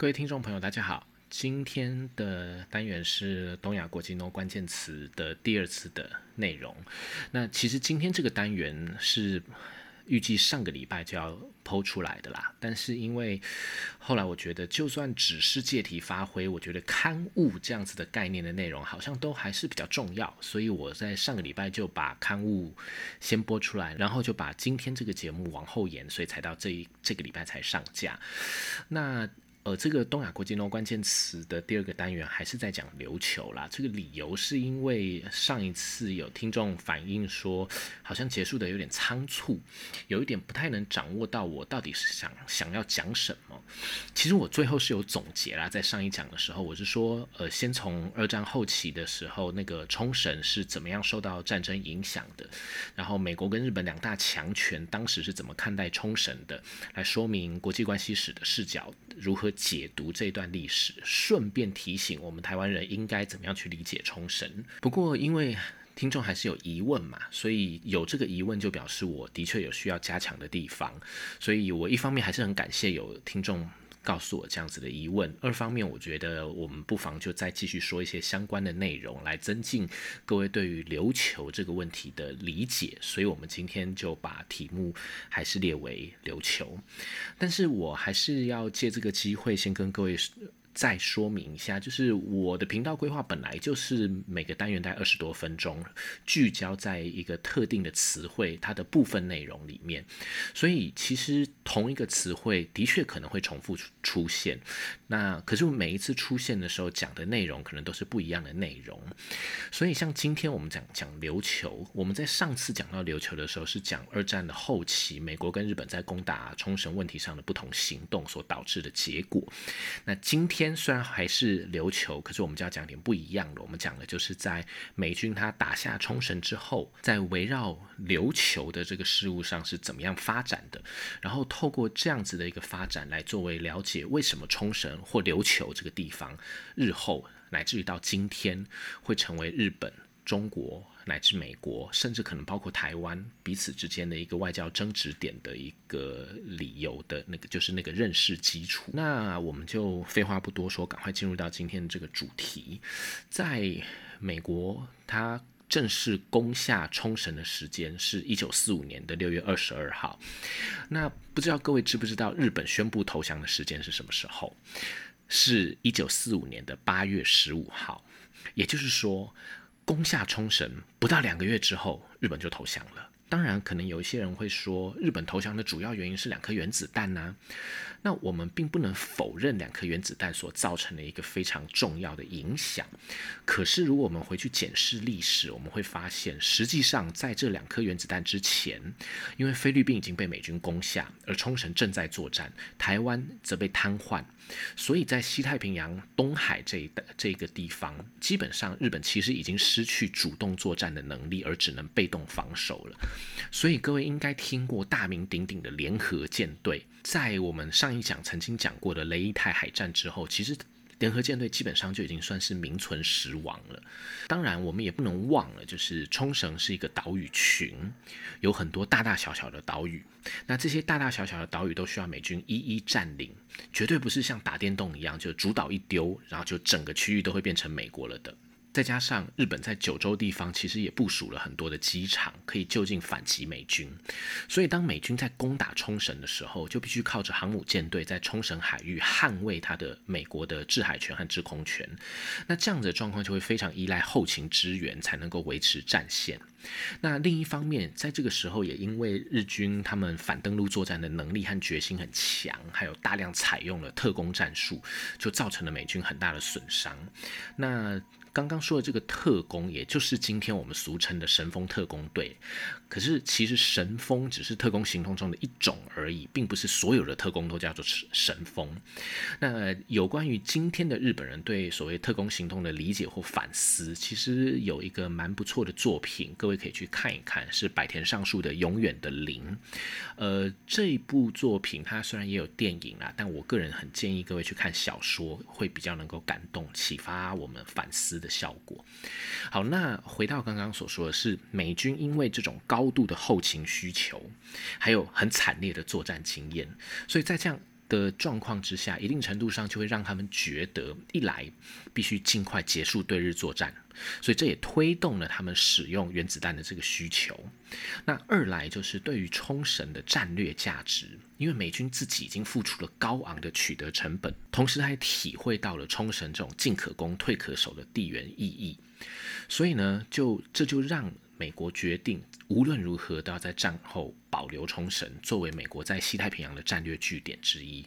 各位听众朋友，大家好。今天的单元是东亚国际 No 关键词的第二次的内容。那其实今天这个单元是预计上个礼拜就要剖出来的啦，但是因为后来我觉得，就算只是借题发挥，我觉得刊物这样子的概念的内容好像都还是比较重要，所以我在上个礼拜就把刊物先播出来，然后就把今天这个节目往后延，所以才到这一这个礼拜才上架。那呃，这个东亚国际诺关键词的第二个单元还是在讲琉球啦。这个理由是因为上一次有听众反映说，好像结束的有点仓促，有一点不太能掌握到我到底是想想要讲什么。其实我最后是有总结啦，在上一讲的时候，我是说，呃，先从二战后期的时候，那个冲绳是怎么样受到战争影响的，然后美国跟日本两大强权当时是怎么看待冲绳的，来说明国际关系史的视角如何。解读这段历史，顺便提醒我们台湾人应该怎么样去理解冲绳。不过，因为听众还是有疑问嘛，所以有这个疑问就表示我的确有需要加强的地方。所以我一方面还是很感谢有听众。告诉我这样子的疑问。二方面，我觉得我们不妨就再继续说一些相关的内容，来增进各位对于琉球这个问题的理解。所以，我们今天就把题目还是列为琉球。但是我还是要借这个机会，先跟各位。再说明一下，就是我的频道规划本来就是每个单元在二十多分钟，聚焦在一个特定的词汇它的部分内容里面，所以其实同一个词汇的确可能会重复出出现。那可是每一次出现的时候讲的内容可能都是不一样的内容。所以像今天我们讲讲琉球，我们在上次讲到琉球的时候是讲二战的后期，美国跟日本在攻打冲绳问题上的不同行动所导致的结果。那今天。天虽然还是琉球，可是我们就要讲点不一样的。我们讲的就是在美军他打下冲绳之后，在围绕琉球的这个事物上是怎么样发展的。然后透过这样子的一个发展来作为了解为什么冲绳或琉球这个地方日后乃至于到今天会成为日本、中国。乃至美国，甚至可能包括台湾彼此之间的一个外交争执点的一个理由的那个，就是那个认识基础。那我们就废话不多说，赶快进入到今天的这个主题。在美国，它正式攻下冲绳的时间是一九四五年的六月二十二号。那不知道各位知不知道，日本宣布投降的时间是什么时候？是一九四五年的八月十五号。也就是说。攻下冲绳不到两个月之后，日本就投降了。当然，可能有一些人会说，日本投降的主要原因是两颗原子弹呢。那我们并不能否认两颗原子弹所造成的一个非常重要的影响。可是，如果我们回去检视历史，我们会发现，实际上在这两颗原子弹之前，因为菲律宾已经被美军攻下，而冲绳正在作战，台湾则被瘫痪。所以在西太平洋东海这一带这个地方，基本上日本其实已经失去主动作战的能力，而只能被动防守了。所以各位应该听过大名鼎鼎的联合舰队，在我们上一讲曾经讲过的雷伊泰海战之后，其实。联合舰队基本上就已经算是名存实亡了。当然，我们也不能忘了，就是冲绳是一个岛屿群，有很多大大小小的岛屿。那这些大大小小的岛屿都需要美军一一占领，绝对不是像打电动一样，就主岛一丢，然后就整个区域都会变成美国了的。再加上日本在九州地方其实也部署了很多的机场，可以就近反击美军。所以当美军在攻打冲绳的时候，就必须靠着航母舰队在冲绳海域捍卫它的美国的制海权和制空权。那这样的状况就会非常依赖后勤支援，才能够维持战线。那另一方面，在这个时候也因为日军他们反登陆作战的能力和决心很强，还有大量采用了特工战术，就造成了美军很大的损伤。那刚刚说的这个特工，也就是今天我们俗称的神风特工队。可是其实神风只是特工行动中的一种而已，并不是所有的特工都叫做神风。那有关于今天的日本人对所谓特工行动的理解或反思，其实有一个蛮不错的作品，各位可以去看一看，是百田尚树的《永远的零》。呃，这部作品它虽然也有电影啦，但我个人很建议各位去看小说，会比较能够感动、启发我们反思。的效果。好，那回到刚刚所说的是，美军因为这种高度的后勤需求，还有很惨烈的作战经验，所以在这样的状况之下，一定程度上就会让他们觉得，一来必须尽快结束对日作战，所以这也推动了他们使用原子弹的这个需求。那二来就是对于冲绳的战略价值，因为美军自己已经付出了高昂的取得成本，同时还体会到了冲绳这种进可攻退可守的地缘意义，所以呢，就这就让美国决定无论如何都要在战后保留冲绳作为美国在西太平洋的战略据点之一，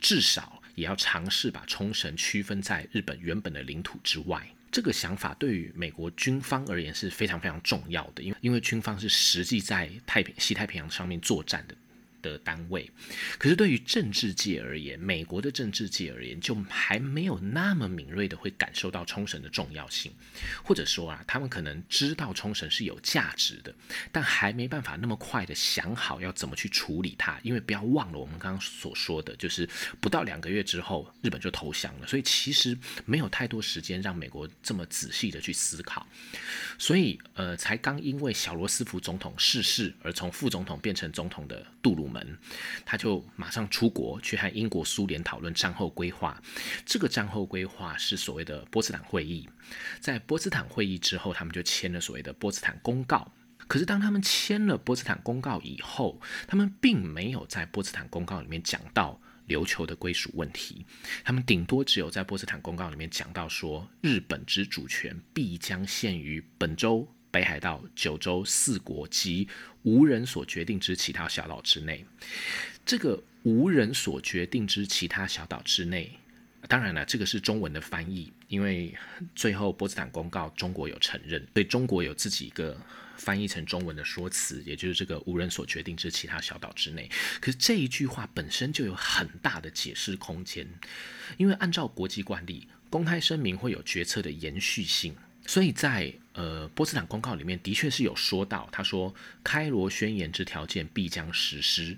至少也要尝试把冲绳区分在日本原本的领土之外。这个想法对于美国军方而言是非常非常重要的，因为因为军方是实际在太平西太平洋上面作战的。的单位，可是对于政治界而言，美国的政治界而言，就还没有那么敏锐的会感受到冲绳的重要性，或者说啊，他们可能知道冲绳是有价值的，但还没办法那么快的想好要怎么去处理它，因为不要忘了我们刚刚所说的就是不到两个月之后，日本就投降了，所以其实没有太多时间让美国这么仔细的去思考，所以呃，才刚因为小罗斯福总统逝世而从副总统变成总统的杜鲁。门，他就马上出国去和英国、苏联讨论战后规划。这个战后规划是所谓的波茨坦会议。在波茨坦会议之后，他们就签了所谓的波茨坦公告。可是当他们签了波茨坦公告以后，他们并没有在波茨坦公告里面讲到琉球的归属问题。他们顶多只有在波茨坦公告里面讲到说，日本之主权必将限于本州。北海道、九州四国及无人所决定之其他小岛之内，这个无人所决定之其他小岛之内，当然了，这个是中文的翻译，因为最后波茨坦公告中国有承认，所以中国有自己一个翻译成中文的说辞，也就是这个无人所决定之其他小岛之内。可是这一句话本身就有很大的解释空间，因为按照国际惯例，公开声明会有决策的延续性。所以在呃波茨坦公告里面的确是有说到，他说开罗宣言之条件必将实施。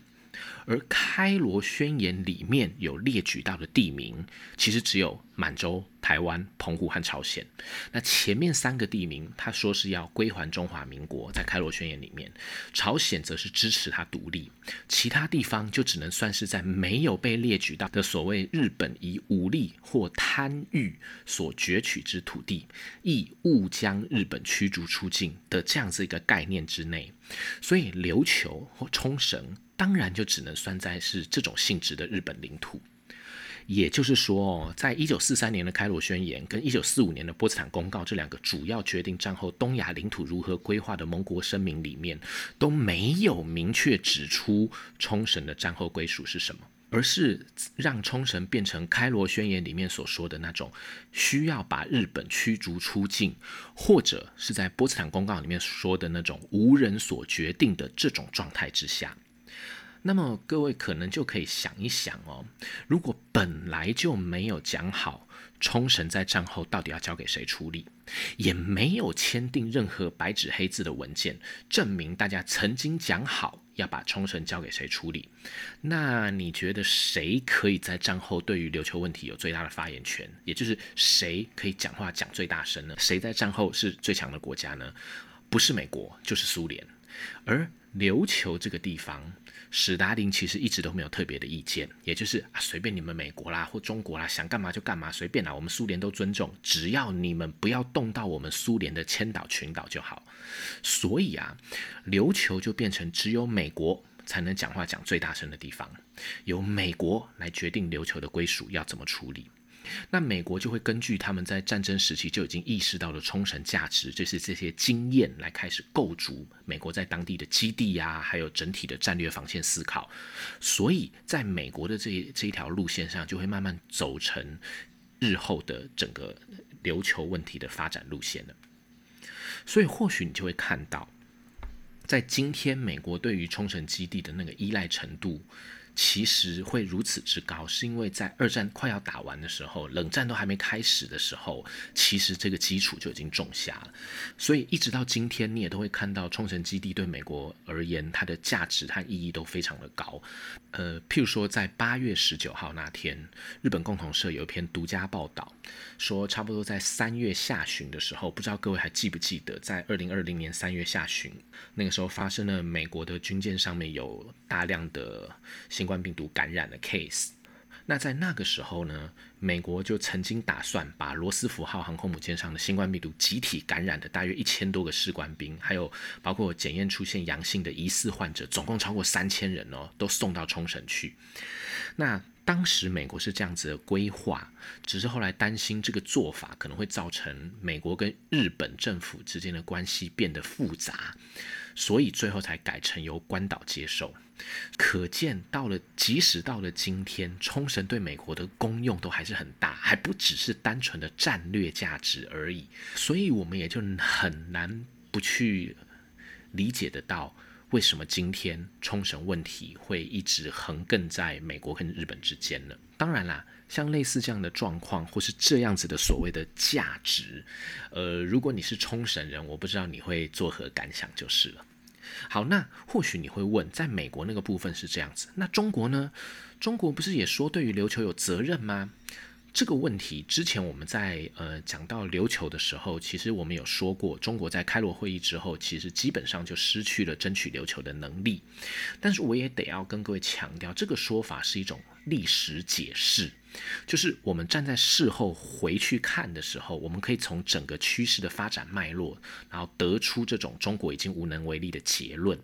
而开罗宣言里面有列举到的地名，其实只有满洲、台湾、澎湖和朝鲜。那前面三个地名，他说是要归还中华民国，在开罗宣言里面，朝鲜则是支持他独立，其他地方就只能算是在没有被列举到的所谓日本以武力或贪欲所攫取之土地，亦勿将日本驱逐出境的这样子一个概念之内。所以琉球或冲绳。当然就只能算在是这种性质的日本领土，也就是说，在一九四三年的开罗宣言跟一九四五年的波茨坦公告这两个主要决定战后东亚领土如何规划的盟国声明里面，都没有明确指出冲绳的战后归属是什么，而是让冲绳变成开罗宣言里面所说的那种需要把日本驱逐出境，或者是在波茨坦公告里面说的那种无人所决定的这种状态之下。那么各位可能就可以想一想哦，如果本来就没有讲好冲绳在战后到底要交给谁处理，也没有签订任何白纸黑字的文件证明大家曾经讲好要把冲绳交给谁处理，那你觉得谁可以在战后对于琉球问题有最大的发言权？也就是谁可以讲话讲最大声呢？谁在战后是最强的国家呢？不是美国就是苏联，而琉球这个地方。史达林其实一直都没有特别的意见，也就是啊，随便你们美国啦或中国啦，想干嘛就干嘛，随便啦，我们苏联都尊重，只要你们不要动到我们苏联的千岛群岛就好。所以啊，琉球就变成只有美国才能讲话讲最大声的地方，由美国来决定琉球的归属要怎么处理。那美国就会根据他们在战争时期就已经意识到的冲绳价值，就是这些经验来开始构筑美国在当地的基地呀，还有整体的战略防线思考。所以在美国的这这一条路线上，就会慢慢走成日后的整个琉球问题的发展路线了。所以或许你就会看到，在今天美国对于冲绳基地的那个依赖程度。其实会如此之高，是因为在二战快要打完的时候，冷战都还没开始的时候，其实这个基础就已经种下了。所以一直到今天，你也都会看到冲绳基地对美国而言，它的价值和意义都非常的高。呃，譬如说在八月十九号那天，日本共同社有一篇独家报道，说差不多在三月下旬的时候，不知道各位还记不记得，在二零二零年三月下旬，那个时候发生了美国的军舰上面有大量的新冠病毒感染的 case，那在那个时候呢，美国就曾经打算把罗斯福号航空母舰上的新冠病毒集体感染的大约一千多个士官兵，还有包括检验出现阳性的疑似患者，总共超过三千人哦，都送到冲绳去。那当时美国是这样子的规划，只是后来担心这个做法可能会造成美国跟日本政府之间的关系变得复杂，所以最后才改成由关岛接受。可见到了，即使到了今天，冲绳对美国的功用都还是很大，还不只是单纯的战略价值而已。所以我们也就很难不去理解得到。为什么今天冲绳问题会一直横亘在美国跟日本之间呢？当然啦，像类似这样的状况，或是这样子的所谓的价值，呃，如果你是冲绳人，我不知道你会作何感想就是了。好，那或许你会问，在美国那个部分是这样子，那中国呢？中国不是也说对于琉球有责任吗？这个问题之前我们在呃讲到琉球的时候，其实我们有说过，中国在开罗会议之后，其实基本上就失去了争取琉球的能力。但是我也得要跟各位强调，这个说法是一种历史解释，就是我们站在事后回去看的时候，我们可以从整个趋势的发展脉络，然后得出这种中国已经无能为力的结论。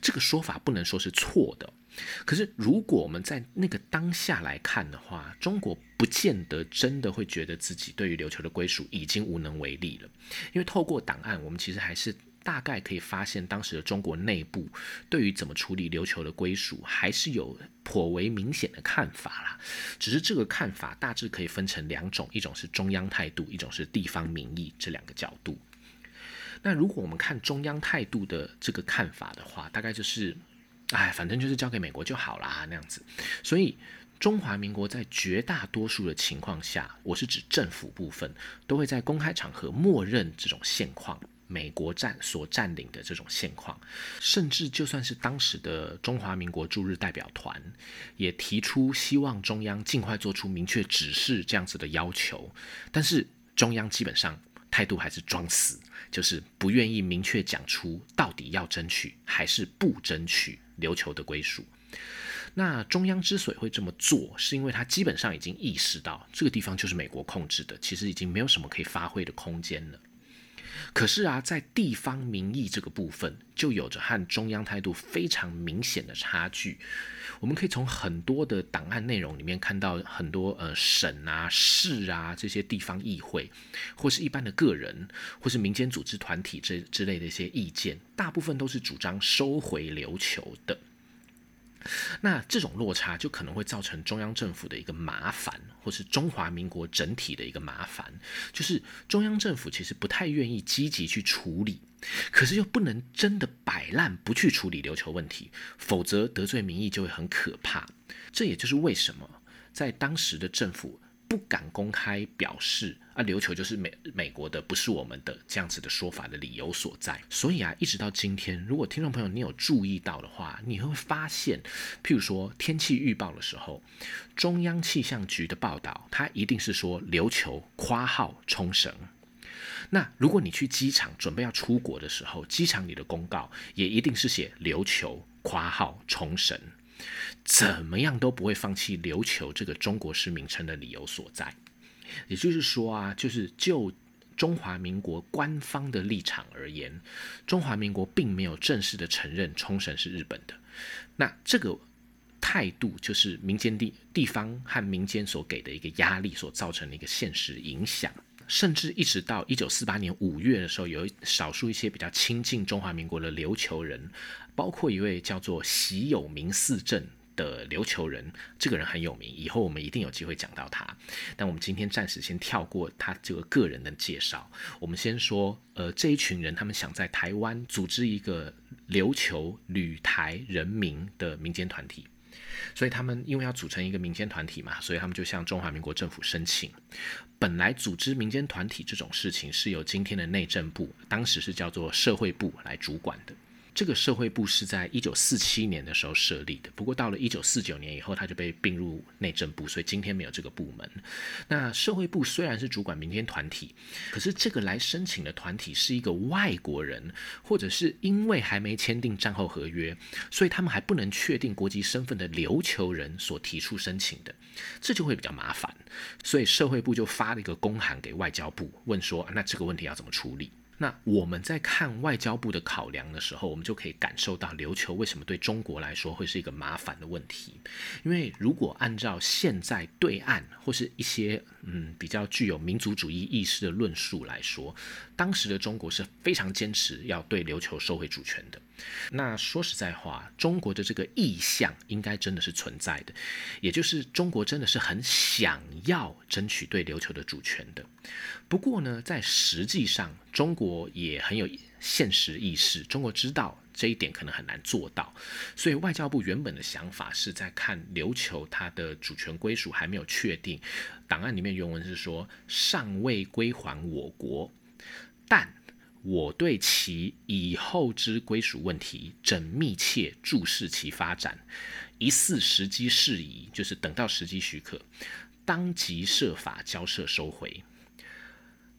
这个说法不能说是错的。可是，如果我们在那个当下来看的话，中国不见得真的会觉得自己对于琉球的归属已经无能为力了。因为透过档案，我们其实还是大概可以发现，当时的中国内部对于怎么处理琉球的归属，还是有颇为明显的看法啦。只是这个看法大致可以分成两种：一种是中央态度，一种是地方民意这两个角度。那如果我们看中央态度的这个看法的话，大概就是。哎，反正就是交给美国就好啦，那样子。所以中华民国在绝大多数的情况下，我是指政府部分，都会在公开场合默认这种现况，美国占所占领的这种现况。甚至就算是当时的中华民国驻日代表团，也提出希望中央尽快做出明确指示这样子的要求。但是中央基本上态度还是装死，就是不愿意明确讲出到底要争取还是不争取。琉球的归属，那中央之所以会这么做，是因为他基本上已经意识到这个地方就是美国控制的，其实已经没有什么可以发挥的空间了。可是啊，在地方民意这个部分，就有着和中央态度非常明显的差距。我们可以从很多的档案内容里面看到，很多呃省啊、市啊这些地方议会，或是一般的个人，或是民间组织团体这之类的一些意见，大部分都是主张收回琉球的。那这种落差就可能会造成中央政府的一个麻烦，或是中华民国整体的一个麻烦，就是中央政府其实不太愿意积极去处理，可是又不能真的摆烂不去处理琉球问题，否则得罪民意就会很可怕。这也就是为什么在当时的政府。不敢公开表示啊，琉球就是美美国的，不是我们的这样子的说法的理由所在。所以啊，一直到今天，如果听众朋友你有注意到的话，你会发现，譬如说天气预报的时候，中央气象局的报道，它一定是说琉球夸号冲绳。那如果你去机场准备要出国的时候，机场里的公告也一定是写琉球夸号冲绳。怎么样都不会放弃琉球这个中国式名称的理由所在。也就是说啊，就是就中华民国官方的立场而言，中华民国并没有正式的承认冲绳是日本的。那这个态度就是民间地地方和民间所给的一个压力所造成的一个现实影响。甚至一直到一九四八年五月的时候，有少数一些比较亲近中华民国的琉球人，包括一位叫做习有明四正。的琉球人，这个人很有名，以后我们一定有机会讲到他。但我们今天暂时先跳过他这个个人的介绍，我们先说，呃，这一群人他们想在台湾组织一个琉球旅台人民的民间团体，所以他们因为要组成一个民间团体嘛，所以他们就向中华民国政府申请。本来组织民间团体这种事情是由今天的内政部，当时是叫做社会部来主管的。这个社会部是在一九四七年的时候设立的，不过到了一九四九年以后，它就被并入内政部，所以今天没有这个部门。那社会部虽然是主管民间团体，可是这个来申请的团体是一个外国人，或者是因为还没签订战后合约，所以他们还不能确定国籍身份的琉球人所提出申请的，这就会比较麻烦。所以社会部就发了一个公函给外交部，问说那这个问题要怎么处理？那我们在看外交部的考量的时候，我们就可以感受到琉球为什么对中国来说会是一个麻烦的问题。因为如果按照现在对岸或是一些嗯比较具有民族主义意识的论述来说，当时的中国是非常坚持要对琉球收回主权的。那说实在话，中国的这个意向应该真的是存在的，也就是中国真的是很想要争取对琉球的主权的。不过呢，在实际上，中国也很有现实意识。中国知道这一点可能很难做到，所以外交部原本的想法是在看琉球它的主权归属还没有确定。档案里面原文是说尚未归还我国，但我对其以后之归属问题正密切注视其发展，疑似时机适宜，就是等到时机许可，当即设法交涉收回。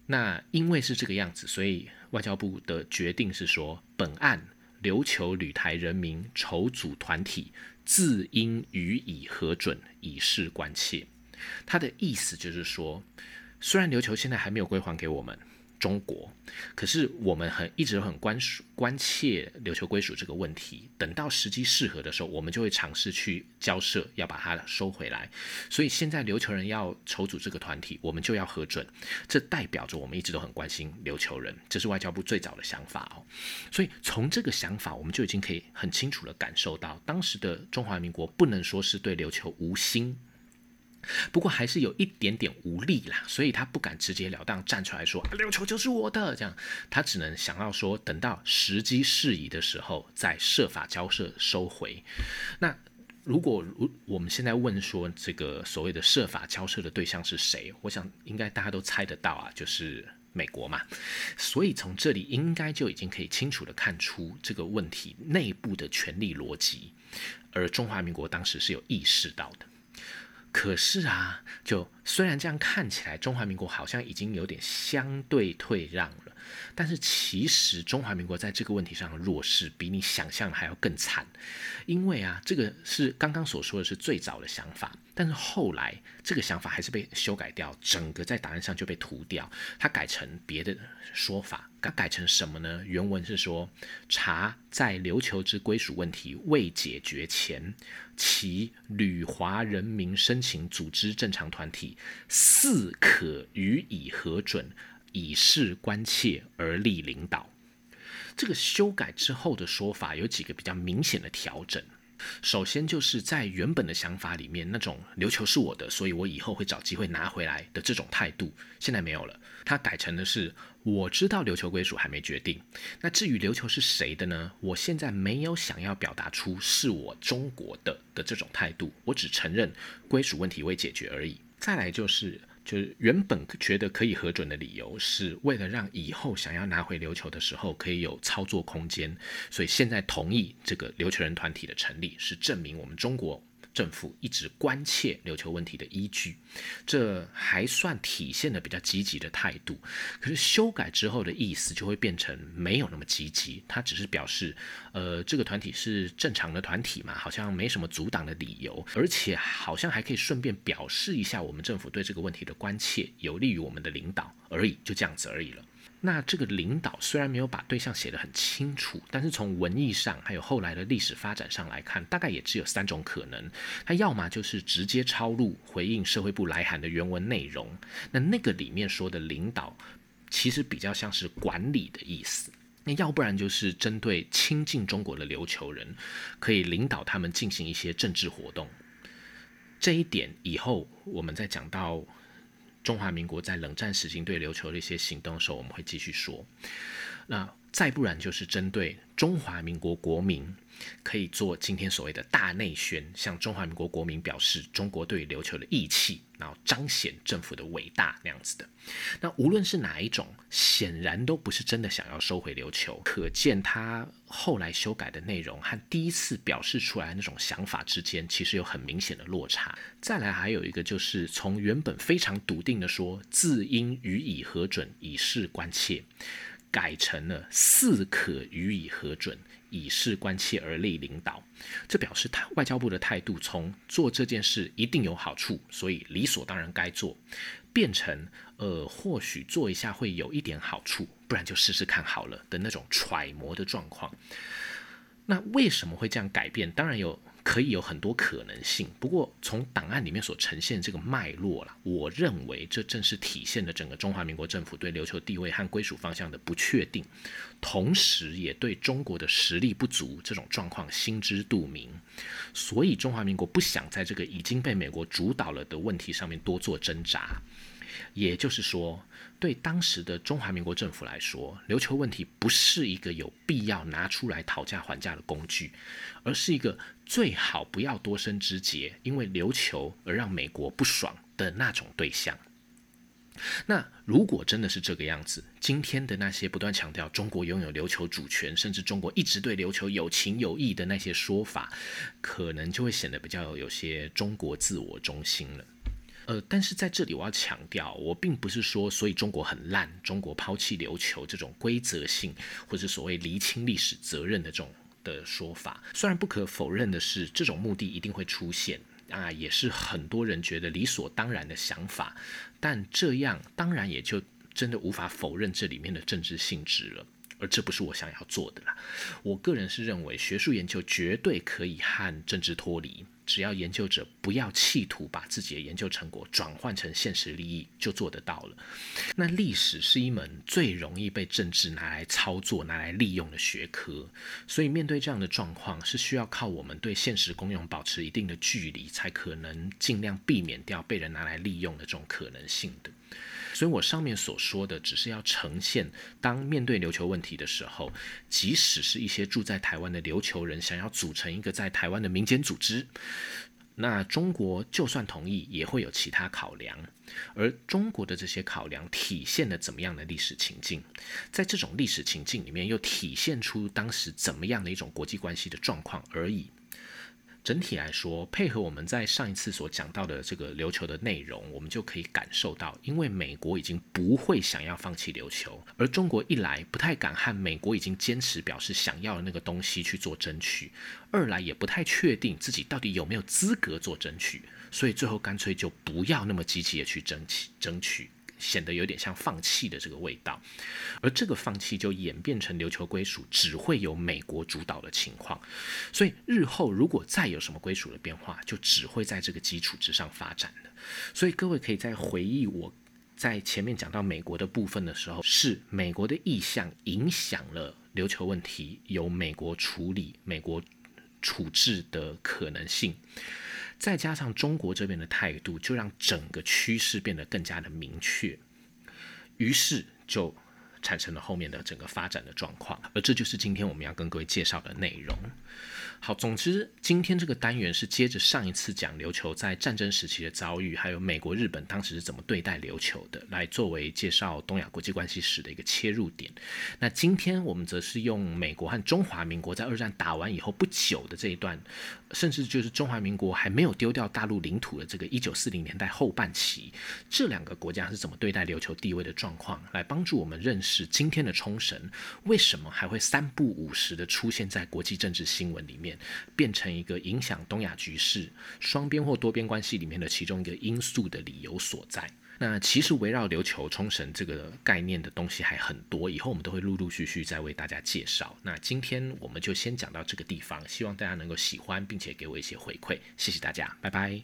那因为是这个样子，所以外交部的决定是说，本案琉球旅台人民筹组团体自应予以核准，以示关切。他的意思就是说，虽然琉球现在还没有归还给我们。中国，可是我们很一直很关属关切琉球归属这个问题。等到时机适合的时候，我们就会尝试去交涉，要把它收回来。所以现在琉球人要筹组这个团体，我们就要核准。这代表着我们一直都很关心琉球人，这是外交部最早的想法哦。所以从这个想法，我们就已经可以很清楚的感受到，当时的中华民国不能说是对琉球无心。不过还是有一点点无力啦，所以他不敢直截了当站出来说琉球就是我的，这样他只能想要说等到时机适宜的时候再设法交涉收回。那如果如我们现在问说这个所谓的设法交涉的对象是谁，我想应该大家都猜得到啊，就是美国嘛。所以从这里应该就已经可以清楚的看出这个问题内部的权力逻辑，而中华民国当时是有意识到的。可是啊，就虽然这样看起来，中华民国好像已经有点相对退让了。但是其实中华民国在这个问题上的弱势，比你想象的还要更惨。因为啊，这个是刚刚所说的是最早的想法，但是后来这个想法还是被修改掉，整个在答案上就被涂掉。它改成别的说法，它改成什么呢？原文是说：查在琉球之归属问题未解决前，其旅华人民申请组织正常团体，似可予以核准。以示关切而立领导，这个修改之后的说法有几个比较明显的调整。首先就是在原本的想法里面，那种琉球是我的，所以我以后会找机会拿回来的这种态度，现在没有了。它改成的是我知道琉球归属还没决定，那至于琉球是谁的呢？我现在没有想要表达出是我中国的的这种态度，我只承认归属问题未解决而已。再来就是。就是原本觉得可以核准的理由，是为了让以后想要拿回琉球的时候可以有操作空间，所以现在同意这个琉球人团体的成立，是证明我们中国。政府一直关切琉球问题的依据，这还算体现的比较积极的态度。可是修改之后的意思就会变成没有那么积极，它只是表示，呃，这个团体是正常的团体嘛，好像没什么阻挡的理由，而且好像还可以顺便表示一下我们政府对这个问题的关切，有利于我们的领导而已，就这样子而已了。那这个领导虽然没有把对象写得很清楚，但是从文艺上还有后来的历史发展上来看，大概也只有三种可能。他要么就是直接抄录回应社会部来函的原文内容，那那个里面说的领导其实比较像是管理的意思；那要不然就是针对亲近中国的琉球人，可以领导他们进行一些政治活动。这一点以后我们再讲到。中华民国在冷战实行对琉球的一些行动的时候，我们会继续说。那再不然就是针对中华民国国民，可以做今天所谓的大内宣，向中华民国国民表示中国对琉球的义气，然后彰显政府的伟大那样子的。那无论是哪一种，显然都不是真的想要收回琉球，可见他后来修改的内容和第一次表示出来那种想法之间，其实有很明显的落差。再来还有一个就是从原本非常笃定的说“自应予以核准，以示关切”。改成了似可予以核准，以示关切而立领导，这表示他外交部的态度从做这件事一定有好处，所以理所当然该做，变成呃或许做一下会有一点好处，不然就试试看好了的那种揣摩的状况。那为什么会这样改变？当然有。可以有很多可能性，不过从档案里面所呈现这个脉络了，我认为这正是体现了整个中华民国政府对琉球地位和归属方向的不确定，同时也对中国的实力不足这种状况心知肚明，所以中华民国不想在这个已经被美国主导了的问题上面多做挣扎。也就是说，对当时的中华民国政府来说，琉球问题不是一个有必要拿出来讨价还价的工具，而是一个最好不要多生枝节，因为琉球而让美国不爽的那种对象。那如果真的是这个样子，今天的那些不断强调中国拥有琉球主权，甚至中国一直对琉球有情有义的那些说法，可能就会显得比较有些中国自我中心了。呃，但是在这里我要强调，我并不是说，所以中国很烂，中国抛弃琉球这种规则性或者所谓厘清历史责任的这种的说法。虽然不可否认的是，这种目的一定会出现啊，也是很多人觉得理所当然的想法。但这样当然也就真的无法否认这里面的政治性质了。而这不是我想要做的啦。我个人是认为，学术研究绝对可以和政治脱离。只要研究者不要企图把自己的研究成果转换成现实利益，就做得到了。那历史是一门最容易被政治拿来操作、拿来利用的学科，所以面对这样的状况，是需要靠我们对现实功用保持一定的距离，才可能尽量避免掉被人拿来利用的这种可能性的。所以我上面所说的，只是要呈现，当面对琉球问题的时候，即使是一些住在台湾的琉球人想要组成一个在台湾的民间组织，那中国就算同意，也会有其他考量。而中国的这些考量，体现了怎么样的历史情境？在这种历史情境里面，又体现出当时怎么样的一种国际关系的状况而已。整体来说，配合我们在上一次所讲到的这个琉球的内容，我们就可以感受到，因为美国已经不会想要放弃琉球，而中国一来不太敢和美国已经坚持表示想要的那个东西去做争取，二来也不太确定自己到底有没有资格做争取，所以最后干脆就不要那么积极的去争取争取。显得有点像放弃的这个味道，而这个放弃就演变成琉球归属只会由美国主导的情况，所以日后如果再有什么归属的变化，就只会在这个基础之上发展的。所以各位可以在回忆我在前面讲到美国的部分的时候，是美国的意向影响了琉球问题由美国处理、美国处置的可能性。再加上中国这边的态度，就让整个趋势变得更加的明确，于是就产生了后面的整个发展的状况，而这就是今天我们要跟各位介绍的内容。好，总之今天这个单元是接着上一次讲琉球在战争时期的遭遇，还有美国、日本当时是怎么对待琉球的，来作为介绍东亚国际关系史的一个切入点。那今天我们则是用美国和中华民国在二战打完以后不久的这一段，甚至就是中华民国还没有丢掉大陆领土的这个一九四零年代后半期，这两个国家是怎么对待琉球地位的状况，来帮助我们认识是今天的冲绳为什么还会三不五时的出现在国际政治新闻里面。变成一个影响东亚局势、双边或多边关系里面的其中一个因素的理由所在。那其实围绕琉球冲绳这个概念的东西还很多，以后我们都会陆陆续续再为大家介绍。那今天我们就先讲到这个地方，希望大家能够喜欢，并且给我一些回馈。谢谢大家，拜拜。